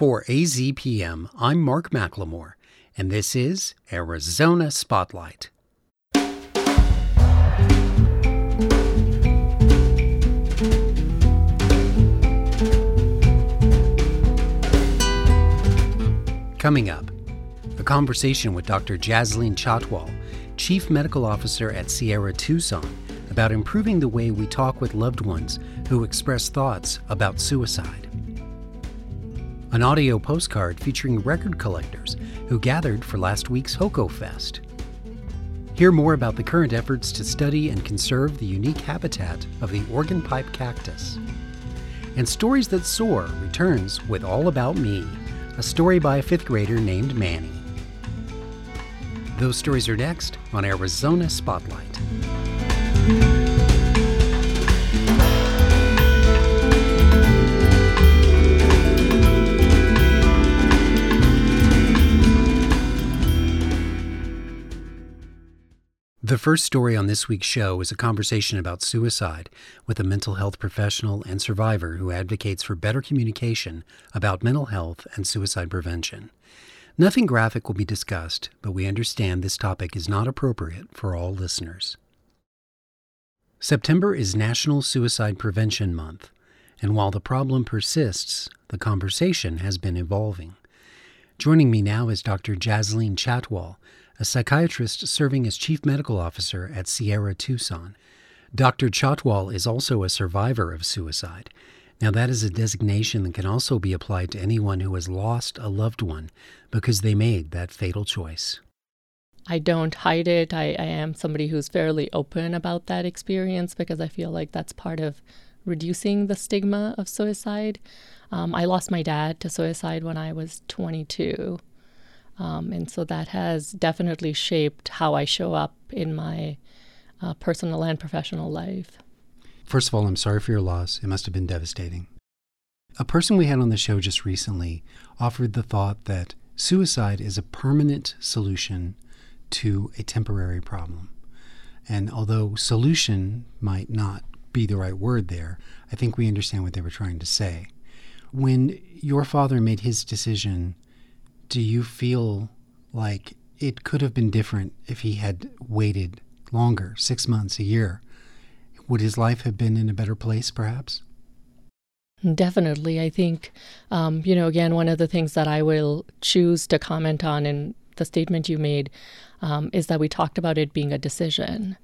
For AZPM, I'm Mark McLemore, and this is Arizona Spotlight. Coming up, a conversation with Dr. Jasleen Chhatwal, Chief Medical Officer at Sierra Tucson, about improving the way we talk with loved ones who express thoughts about suicide an audio postcard featuring record collectors who gathered for last week's HOCO Fest. Hear more about the current efforts to study and conserve the unique habitat of the organ pipe cactus. And Stories That Soar returns with All About Me, a story by a fifth grader named Manny. Those stories are next on Arizona Spotlight. The first story on this week's show is a conversation about suicide with a mental health professional and survivor who advocates for better communication about mental health and suicide prevention. Nothing graphic will be discussed, but we understand this topic is not appropriate for all listeners. September is National Suicide Prevention Month, and while the problem persists, the conversation has been evolving. Joining me now is Dr. Jasleen Chhatwal, a psychiatrist serving as chief medical officer at Sierra Tucson. Dr. Chhatwal is also a survivor of suicide. Now, that is a designation that can also be applied to anyone who has lost a loved one because they made that fatal choice. I don't hide it. I, I am somebody who's fairly open about that experience because I feel like that's part of reducing the stigma of suicide. Um, I lost my dad to suicide when I was 22. Um, and so that has definitely shaped how I show up in my uh, personal and professional life. First of all, I'm sorry for your loss. It must have been devastating. A person we had on the show just recently offered the thought that suicide is a permanent solution to a temporary problem. And although solution might not be the right word there, I think we understand what they were trying to say. When your father made his decision do you feel like it could have been different if he had waited longer, six months, a year? Would his life have been in a better place, perhaps? Definitely. I think, um, you know, again, one of the things that I will choose to comment on in the statement you made um, is that we talked about it being a decision.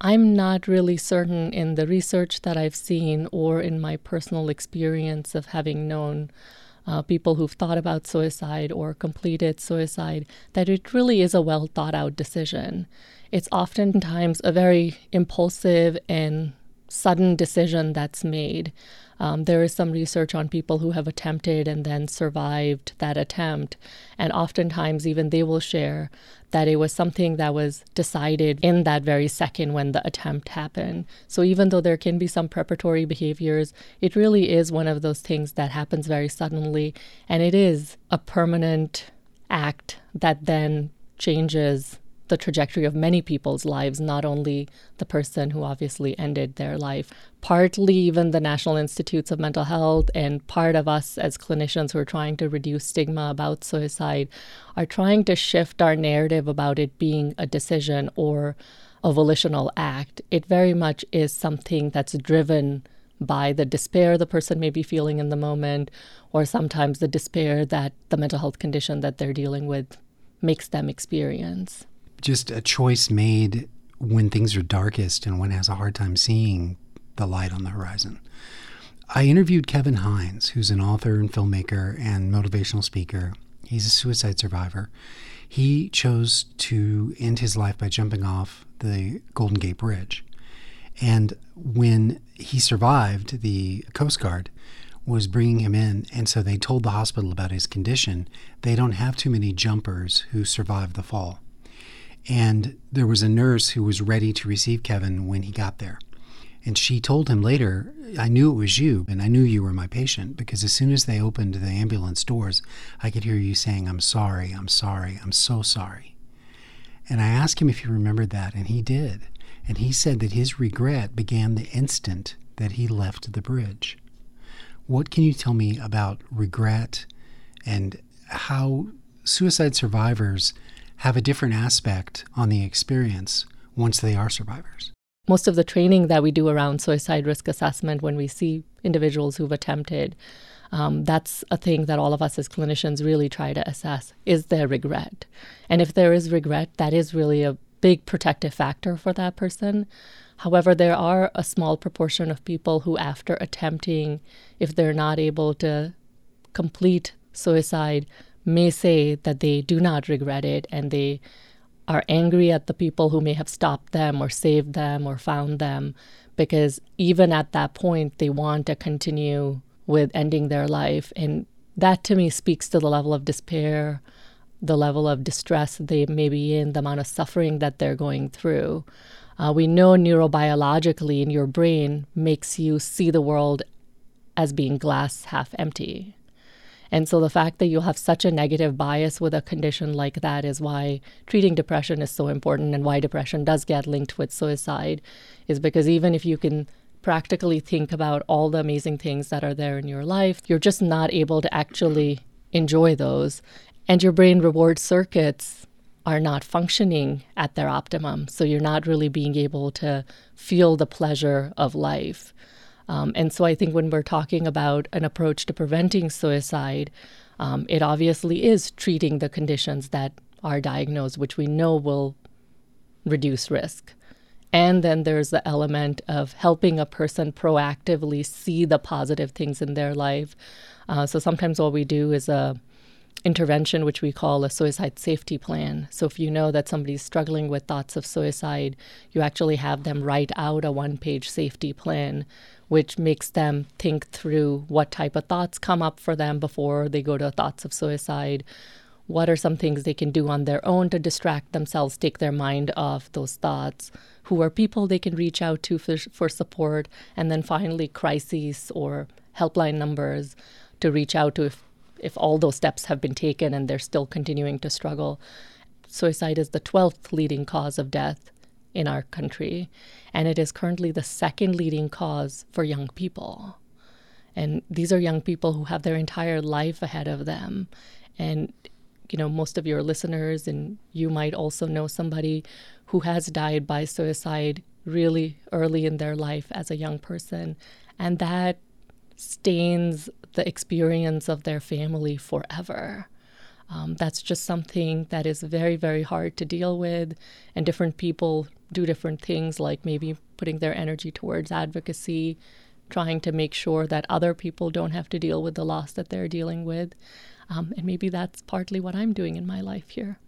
I'm not really certain in the research that I've seen or in my personal experience of having known uh, people who've thought about suicide or completed suicide, that it really is a well thought out decision. It's oftentimes a very impulsive and sudden decision that's made. Um, there is some research on people who have attempted and then survived that attempt. And oftentimes, even they will share that it was something that was decided in that very second when the attempt happened. So, even though there can be some preparatory behaviors, it really is one of those things that happens very suddenly. And it is a permanent act that then changes the trajectory of many people's lives, not only the person who obviously ended their life. Partly, even the National Institutes of Mental Health and part of us as clinicians who are trying to reduce stigma about suicide are trying to shift our narrative about it being a decision or a volitional act. It very much is something that's driven by the despair the person may be feeling in the moment, or sometimes the despair that the mental health condition that they're dealing with makes them experience just a choice made when things are darkest and one has a hard time seeing the light on the horizon. I interviewed Kevin Hines, who's an author and filmmaker and motivational speaker. He's a suicide survivor. He chose to end his life by jumping off the Golden Gate Bridge. And when he survived, the Coast Guard was bringing him in. And so they told the hospital about his condition. They don't have too many jumpers who survive the fall. And there was a nurse who was ready to receive Kevin when he got there. And she told him later, I knew it was you, and I knew you were my patient because as soon as they opened the ambulance doors, I could hear you saying, I'm sorry, I'm sorry, I'm so sorry. And I asked him if he remembered that, and he did. And he said that his regret began the instant that he left the bridge. What can you tell me about regret and how suicide survivors have a different aspect on the experience once they are survivors. Most of the training that we do around suicide risk assessment when we see individuals who've attempted, um, that's a thing that all of us as clinicians really try to assess is there regret? And if there is regret, that is really a big protective factor for that person. However, there are a small proportion of people who, after attempting, if they're not able to complete suicide, may say that they do not regret it and they are angry at the people who may have stopped them or saved them or found them because even at that point they want to continue with ending their life and that to me speaks to the level of despair the level of distress they may be in the amount of suffering that they're going through uh, we know neurobiologically in your brain makes you see the world as being glass half empty. And so the fact that you have such a negative bias with a condition like that is why treating depression is so important and why depression does get linked with suicide is because even if you can practically think about all the amazing things that are there in your life, you're just not able to actually enjoy those. And your brain reward circuits are not functioning at their optimum. So you're not really being able to feel the pleasure of life. Um, and so I think when we're talking about an approach to preventing suicide, um, it obviously is treating the conditions that are diagnosed, which we know will reduce risk. And then there's the element of helping a person proactively see the positive things in their life. Uh, so sometimes what we do is a intervention, which we call a suicide safety plan. So, if you know that somebody's struggling with thoughts of suicide, you actually have them write out a one page safety plan, which makes them think through what type of thoughts come up for them before they go to thoughts of suicide. What are some things they can do on their own to distract themselves, take their mind off those thoughts? Who are people they can reach out to for, for support? And then finally, crises or helpline numbers to reach out to if if all those steps have been taken and they're still continuing to struggle. Suicide is the 12th leading cause of death in our country, and it is currently the second leading cause for young people. And these are young people who have their entire life ahead of them. And, you know, most of your listeners and you might also know somebody who has died by suicide really early in their life as a young person. And that stains the experience of their family forever. Um, that's just something that is very, very hard to deal with. And different people do different things, like maybe putting their energy towards advocacy, trying to make sure that other people don't have to deal with the loss that they're dealing with. Um, and maybe that's partly what I'm doing in my life here.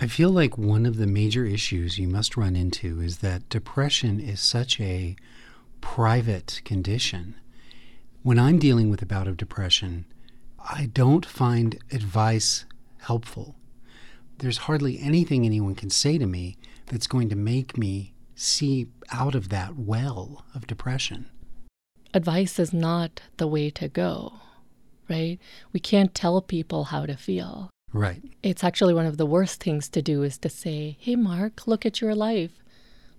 I feel like one of the major issues you must run into is that depression is such a private condition. When I'm dealing with a bout of depression, I don't find advice helpful. There's hardly anything anyone can say to me that's going to make me see out of that well of depression. Advice is not the way to go, right? We can't tell people how to feel. Right. It's actually one of the worst things to do is to say, hey, Mark, look at your life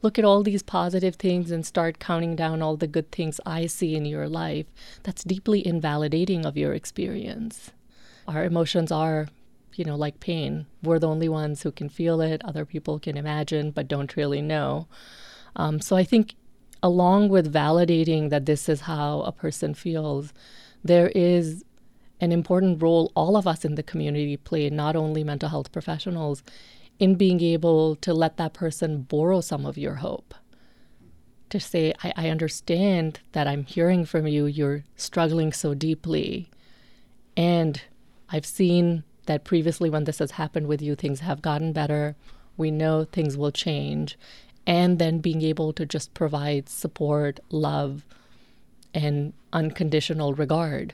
look at all these positive things and start counting down all the good things I see in your life, that's deeply invalidating of your experience. Our emotions are, you know, like pain. We're the only ones who can feel it. Other people can imagine, but don't really know. Um, so I think, along with validating that this is how a person feels, there is an important role all of us in the community play, not only mental health professionals, in being able to let that person borrow some of your hope. To say, I, I understand that I'm hearing from you, you're struggling so deeply. And I've seen that previously, when this has happened with you, things have gotten better. We know things will change. And then being able to just provide support, love, and unconditional regard,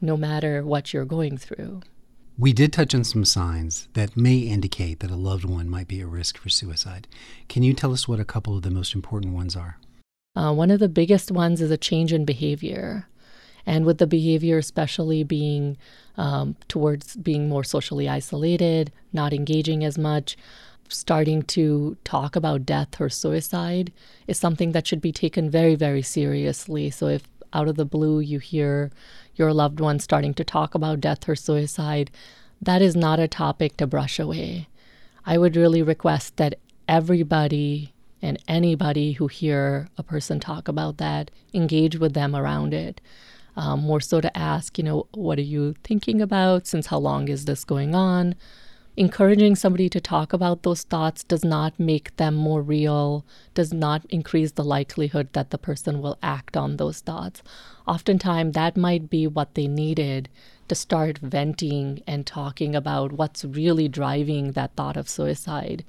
no matter what you're going through. We did touch on some signs that may indicate that a loved one might be at risk for suicide. Can you tell us what a couple of the most important ones are? Uh, one of the biggest ones is a change in behavior. And with the behavior, especially being um, towards being more socially isolated, not engaging as much, starting to talk about death or suicide is something that should be taken very, very seriously. So if out of the blue you hear your loved one starting to talk about death or suicide, that is not a topic to brush away. I would really request that everybody and anybody who hear a person talk about that engage with them around it. Um, more so to ask, you know, what are you thinking about? Since how long is this going on? Encouraging somebody to talk about those thoughts does not make them more real, does not increase the likelihood that the person will act on those thoughts. Oftentimes, that might be what they needed to start venting and talking about what's really driving that thought of suicide.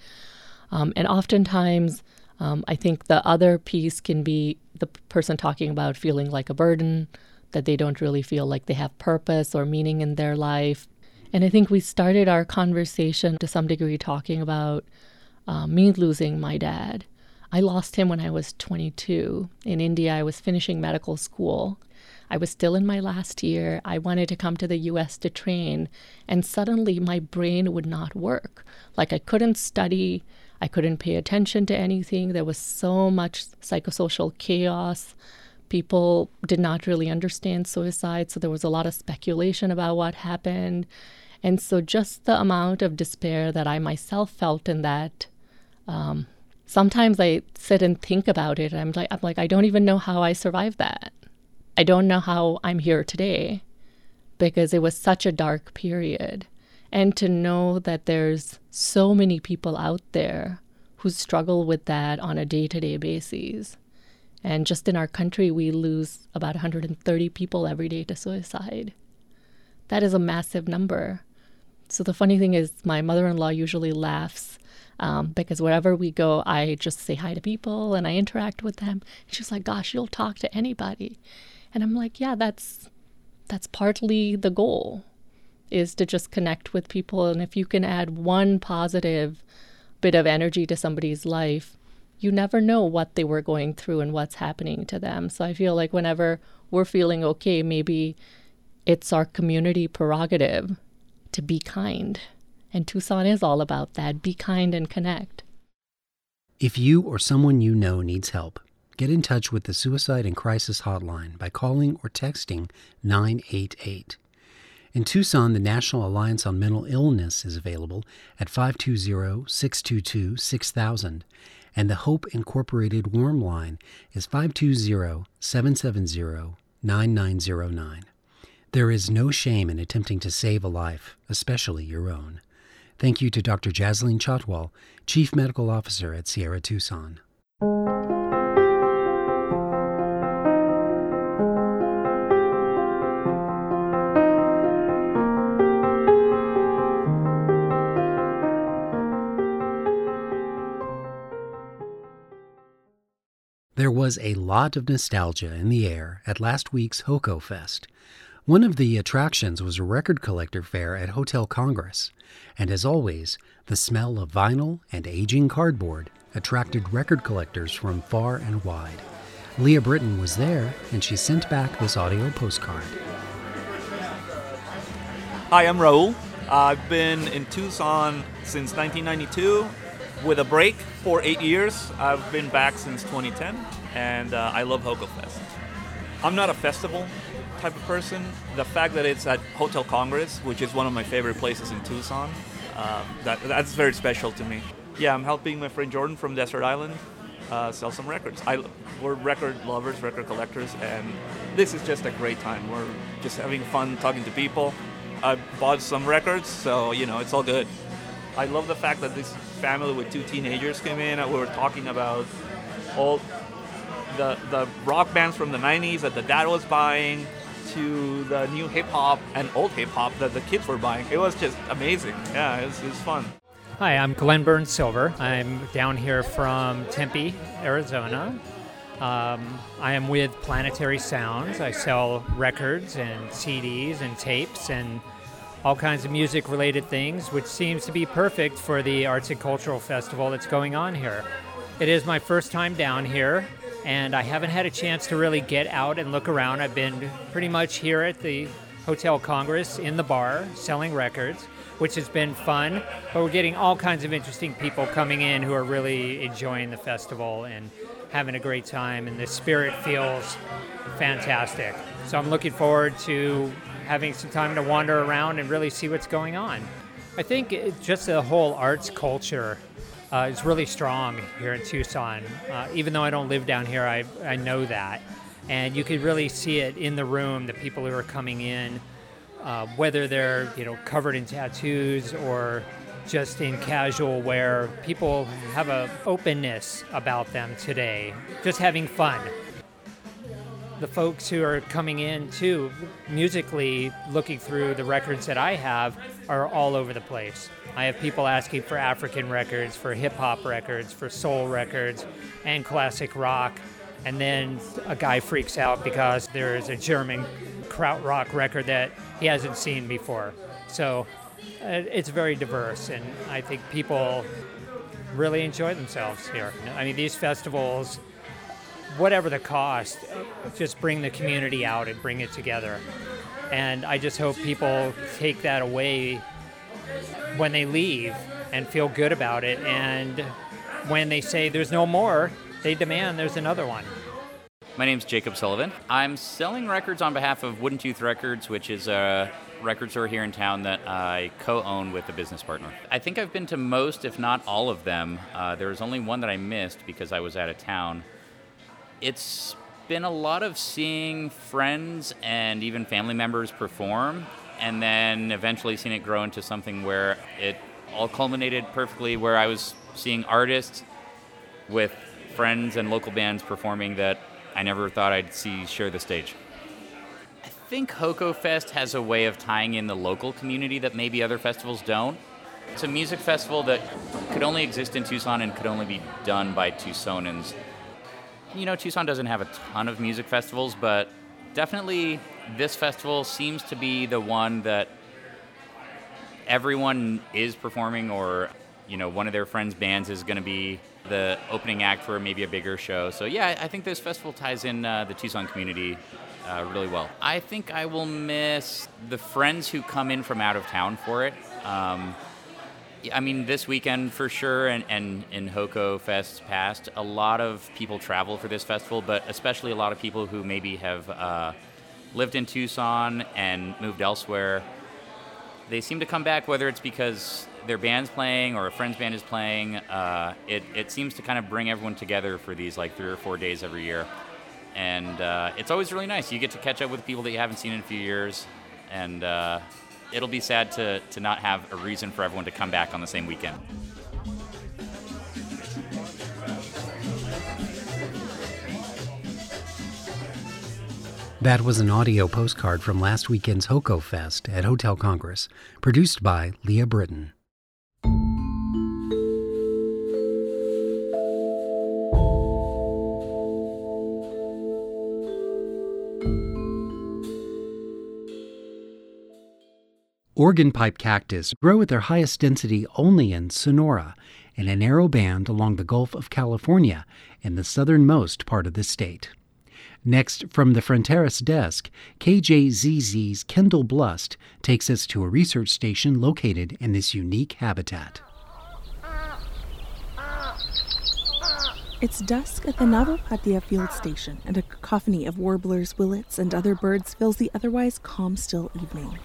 Um, and oftentimes, um, I think the other piece can be the person talking about feeling like a burden, that they don't really feel like they have purpose or meaning in their life, and I think we started our conversation to some degree talking about uh, me losing my dad. I lost him when I was 22. In India, I was finishing medical school. I was still in my last year. I wanted to come to the US to train, and suddenly my brain would not work. Like I couldn't study, I couldn't pay attention to anything. There was so much psychosocial chaos. People did not really understand suicide, so there was a lot of speculation about what happened. And so, just the amount of despair that I myself felt in that, um, sometimes I sit and think about it. And I'm like, I'm like, I don't even know how I survived that. I don't know how I'm here today because it was such a dark period. And to know that there's so many people out there who struggle with that on a day to day basis. And just in our country, we lose about 130 people every day to suicide. That is a massive number. So the funny thing is, my mother in law usually laughs um, because wherever we go, I just say hi to people and I interact with them. And she's like, "Gosh, you'll talk to anybody," and I'm like, "Yeah, that's that's partly the goal, is to just connect with people. And if you can add one positive bit of energy to somebody's life, you never know what they were going through and what's happening to them. So I feel like whenever we're feeling okay, maybe it's our community prerogative to be kind. And Tucson is all about that be kind and connect. If you or someone you know needs help, get in touch with the Suicide and Crisis Hotline by calling or texting 988. In Tucson, the National Alliance on Mental Illness is available at 520 622 6000, and the Hope Incorporated Warm Line is 520 770 9909. There is no shame in attempting to save a life, especially your own. Thank you to Dr. Jasleen Chhatwal, Chief Medical Officer at Sierra Tucson. Was a lot of nostalgia in the air at last week's HOCO Fest. One of the attractions was a record collector fair at Hotel Congress, and as always, the smell of vinyl and aging cardboard attracted record collectors from far and wide. Leah Britton was there, and she sent back this audio postcard. Hi, I'm Raul. I've been in Tucson since 1992 with a break for eight years. I've been back since 2010, and uh, I love HOCO Fest. I'm not a festival type of person. The fact that it's at Hotel Congress, which is one of my favorite places in Tucson, um, that, that's very special to me. Yeah, I'm helping my friend Jordan from Desert Island uh, sell some records. I, we're record lovers, record collectors, and this is just a great time. We're just having fun talking to people. I bought some records, so you know it's all good. I love the fact that this family with two teenagers came in. And we were talking about all the the rock bands from the '90s that the dad was buying, to the new hip hop and old hip hop that the kids were buying. It was just amazing. Yeah, it was, it was fun. Hi, I'm Glenn BurnSilver. I'm down here from Tempe, Arizona. Um, I am with Planetary Sounds. I sell records and CDs and tapes and all kinds of music related things, which seems to be perfect for the Arts and Cultural Festival that's going on here. It is my first time down here and I haven't had a chance to really get out and look around. I've been pretty much here at the Hotel Congress in the bar selling records, which has been fun. But we're getting all kinds of interesting people coming in who are really enjoying the festival and having a great time, and the spirit feels fantastic. So I'm looking forward to having some time to wander around and really see what's going on. I think just the whole arts culture uh, is really strong here in Tucson. Uh, even though I don't live down here, I, I know that. And you could really see it in the room, the people who are coming in, uh, whether they're you know covered in tattoos or just in casual wear. People have an openness about them today, just having fun. The folks who are coming in too, musically looking through the records that I have, are all over the place. I have people asking for African records, for hip hop records, for soul records, and classic rock. And then a guy freaks out because there is a German krautrock record that he hasn't seen before. So uh, it's very diverse, and I think people really enjoy themselves here. I mean, these festivals, whatever the cost, just bring the community out and bring it together. And I just hope people take that away when they leave and feel good about it. And when they say there's no more, they demand there's another one. My name's Jacob Sullivan. I'm selling records on behalf of Wooden Tooth Records, which is a record store here in town that I co own with a business partner. I think I've been to most, if not all of them. Uh, there was only one that I missed because I was out of town. It's been a lot of seeing friends and even family members perform, and then eventually seeing it grow into something where it all culminated perfectly, where I was seeing artists with friends and local bands performing that I never thought I'd see share the stage. I think HOCO Fest has a way of tying in the local community that maybe other festivals don't. It's a music festival that could only exist in Tucson and could only be done by Tucsonans. You know, Tucson doesn't have a ton of music festivals, but definitely this festival seems to be the one that everyone is performing or you know one of their friends bands is going to be the opening act for maybe a bigger show. So yeah i think this festival ties in uh, the tucson community uh, really well. I think i will miss the friends who come in from out of town for it. Um, I mean, this weekend for sure, and, and in HOCO Fest past, a lot of people travel for this festival, but especially a lot of people who maybe have uh, lived in Tucson and moved elsewhere. They seem to come back, whether it's because their band's playing or a friend's band is playing. Uh, it, it seems to kind of bring everyone together for these like three or four days every year. And uh, it's always really nice. You get to catch up with people that you haven't seen in a few years. And uh, it'll be sad to, to not have a reason for everyone to come back on the same weekend. That was an audio postcard from last weekend's HOCO Fest at Hotel Congress, produced by Leah Britton. Organ pipe cactus grow at their highest density only in Sonora, in a narrow band along the Gulf of California in the southernmost part of the state. Next, from the Fronteras desk, KJZZ's Kendall Blust takes us to a research station located in this unique habitat. It's dusk at the Navopatia field station, and a cacophony of warblers, willets, and other birds fills the otherwise calm, still evening.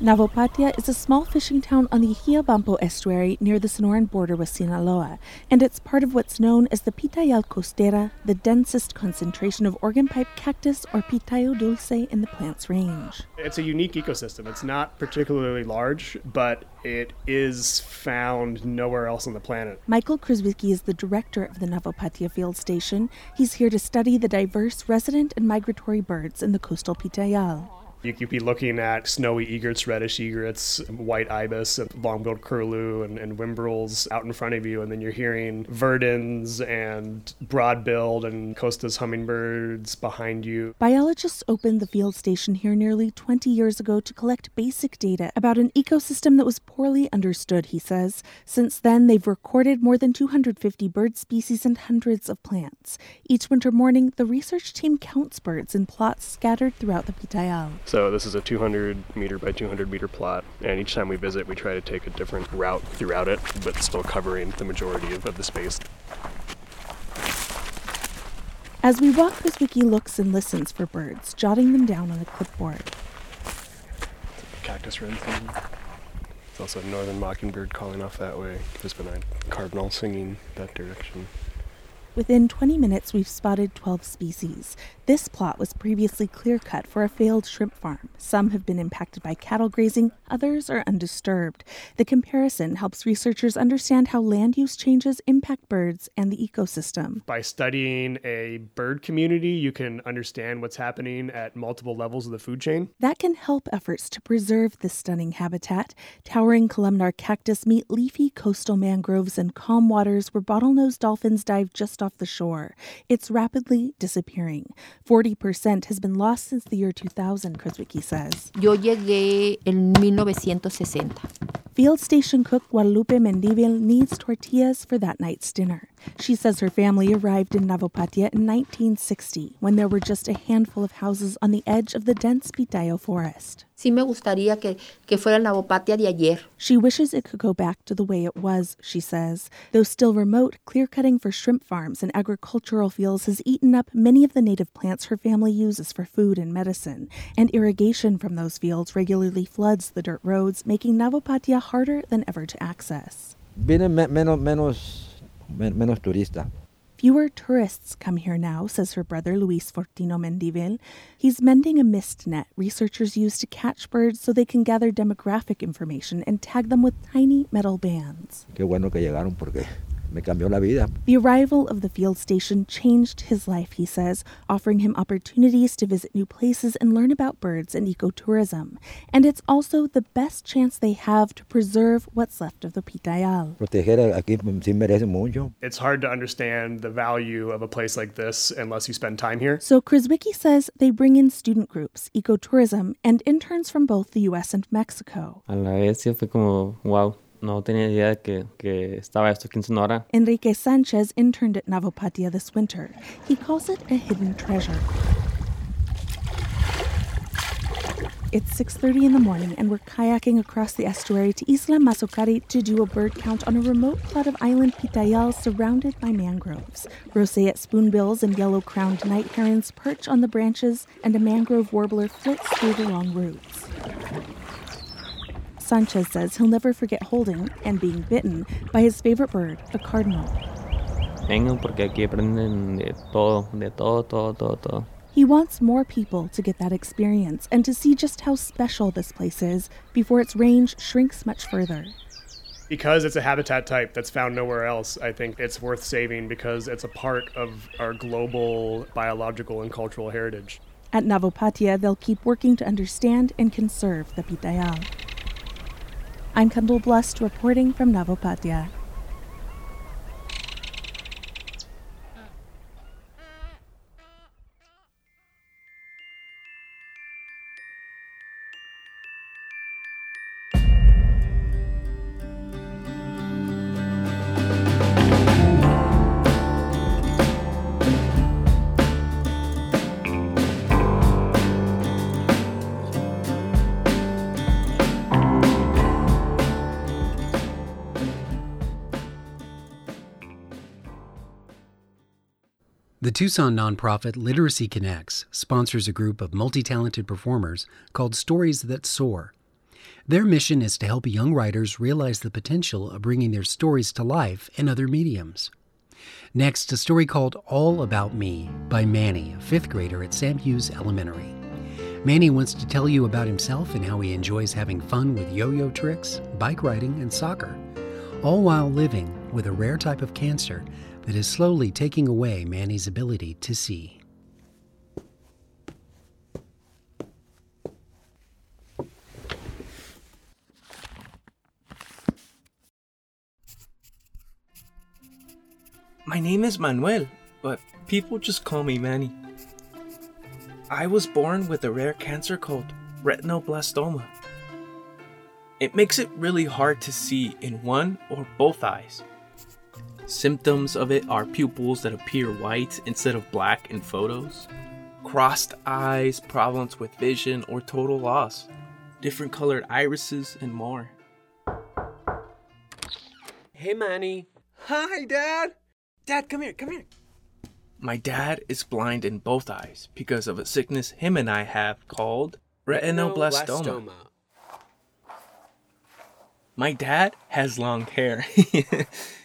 Navopatia is a small fishing town on the Agiabampo estuary near the Sonoran border with Sinaloa, and it's part of what's known as the Pitayal Costera, the densest concentration of organ pipe cactus or Pitayo dulce in the plant's range. It's a unique ecosystem. It's not particularly large, but it is found nowhere else on the planet. Michael Krzyzewski is the director of the Navopatia field station. He's here to study the diverse resident and migratory birds in the coastal Pitayal. You could be looking at snowy egrets, reddish egrets, white ibis, long-billed curlew, and, and whimbrels out in front of you, and then you're hearing verdins and broad-billed and Costa's hummingbirds behind you. Biologists opened the field station here nearly 20 years ago to collect basic data about an ecosystem that was poorly understood, he says. Since then, they've recorded more than 250 bird species and hundreds of plants. Each winter morning, the research team counts birds in plots scattered throughout the Pitayal. So this is a 200 meter by 200 meter plot, and each time we visit, we try to take a different route throughout it, but still covering the majority of, of the space. As we walk, Krizwicki looks and listens for birds, jotting them down on a clipboard. Cactus wren singing. There's also a northern mockingbird calling off that way. There's been a cardinal singing that direction. Within 20 minutes, we've spotted 12 species. This plot was previously clear cut for a failed shrimp farm. Some have been impacted by cattle grazing, others are undisturbed. The comparison helps researchers understand how land use changes impact birds and the ecosystem. By studying a bird community, you can understand what's happening at multiple levels of the food chain. That can help efforts to preserve this stunning habitat. Towering columnar cactus meet leafy coastal mangroves and calm waters where bottlenose dolphins dive just off the shore. It's rapidly disappearing. 40% has been lost since the year 2000, Krizwicki says. Yo llegué en 1960. Field station cook Guadalupe Mendivil needs tortillas for that night's dinner. She says her family arrived in Navopatia in 1960 when there were just a handful of houses on the edge of the dense Pitayo forest. Sí me gustaría que, que fuera la Navopatia de ayer. She wishes it could go back to the way it was, she says. Though still remote, clear cutting for shrimp farms and agricultural fields has eaten up many of the native plants her family uses for food and medicine, and irrigation from those fields regularly floods the dirt roads, making Navopatia harder than ever to access. Vienen menos, menos, menos turistas. Fewer tourists come here now, says her brother Luis Fortino Mendivil. He's mending a mist net researchers use to catch birds so they can gather demographic information and tag them with tiny metal bands. Qué bueno que llegaron porque me cambió la vida. The arrival of the field station changed his life, he says, offering him opportunities to visit new places and learn about birds and ecotourism. And it's also the best chance they have to preserve what's left of the Pitayal. Proteger aquí sí merece mucho. It's hard to understand the value of a place like this unless you spend time here. So Krizwicki says they bring in student groups, ecotourism, and interns from both the US and Mexico. A la vez sí fue como, wow, no tenía idea de que, que estaba esto aquí en Sonora. Enrique Sanchez interned at Navopatia this winter. He calls it a hidden treasure. It's 6:30 in the morning and we're kayaking across the estuary to Isla Masocari to do a bird count on a remote plot of island Pitayal surrounded by mangroves. Roseate spoonbills and yellow-crowned night herons perch on the branches and a mangrove warbler flits through the long roots. Sanchez says he'll never forget holding and being bitten by his favorite bird, the cardinal. Vengan porque aquí aprenden de todo, de todo, todo, todo, todo. He wants more people to get that experience and to see just how special this place is before its range shrinks much further. Because it's a habitat type that's found nowhere else, I think it's worth saving because it's a part of our global biological and cultural heritage. At Navopatia, they'll keep working to understand and conserve the Pitayal. I'm Kendall Blust reporting from Navopatia. Tucson nonprofit Literacy Connects sponsors a group of multi talented performers called Stories That Soar. Their mission is to help young writers realize the potential of bringing their stories to life in other mediums. Next, a story called All About Me by Manny, a fifth grader at Sam Hughes Elementary. Manny wants to tell you about himself and how he enjoys having fun with yo yo tricks, bike riding, and soccer, all while living with a rare type of cancer that is slowly taking away Manny's ability to see. My name is Manuel, but people just call me Manny. I was born with a rare cancer called retinoblastoma. It makes it really hard to see in one or both eyes. Symptoms of it are pupils that appear white instead of black in photos, crossed eyes, problems with vision or total loss, different colored irises, and more. Hey, Manny. Hi, Dad. Dad, come here, come here. My dad is blind in both eyes because of a sickness him and I have called retinoblastoma. My dad has long hair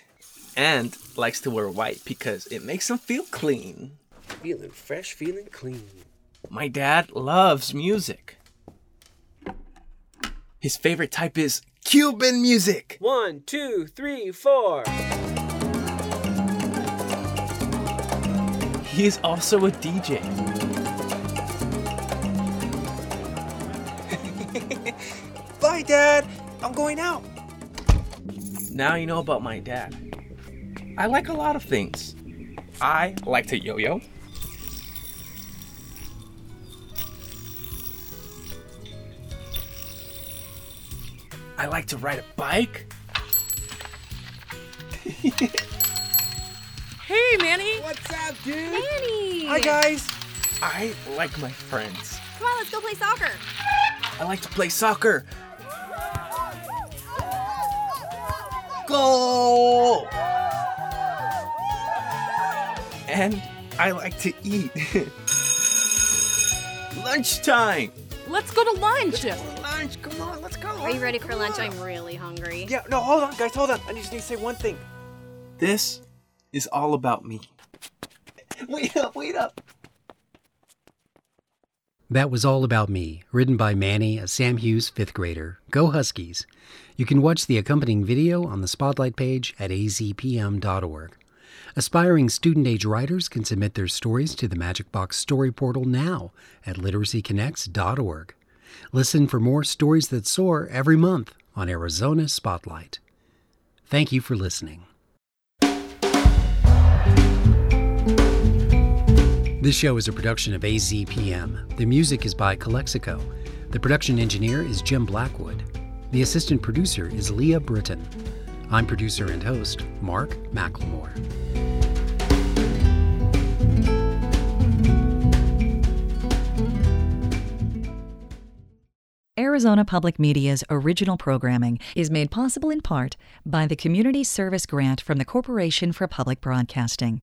and likes to wear white because it makes him feel clean. Feeling fresh, feeling clean. My dad loves music. His favorite type is Cuban music. One, two, three, four. He is also a DJ. Bye, Dad. I'm going out. Now you know about my dad. I like a lot of things. I like to yo yo. I like to ride a bike. Hey, Manny. What's up, dude? Manny. Hi, guys. I like my friends. Come on, let's go play soccer. I like to play soccer. Goal! And I like to eat. Lunchtime! Let's go to lunch. Lunch, come on, let's go. Are you ready for lunch? I'm really hungry. Yeah, no, hold on, guys, hold on. I just need to say one thing. This is all about me. Wait up, wait up. That was All About Me, written by Manny, a Sam Hughes fifth grader. Go Huskies. You can watch the accompanying video on the Spotlight page at azpm.org. Aspiring student age writers can submit their stories to the Magic Box Story Portal now at literacyconnects.org. Listen for more stories that soar every month on Arizona Spotlight. Thank you for listening. This show is a production of AZPM. The music is by Calexico. The production engineer is Jim Blackwood. The assistant producer is Leah Britton. I'm producer and host Mark McLemore. Arizona Public Media's original programming is made possible in part by the Community Service Grant from the Corporation for Public Broadcasting.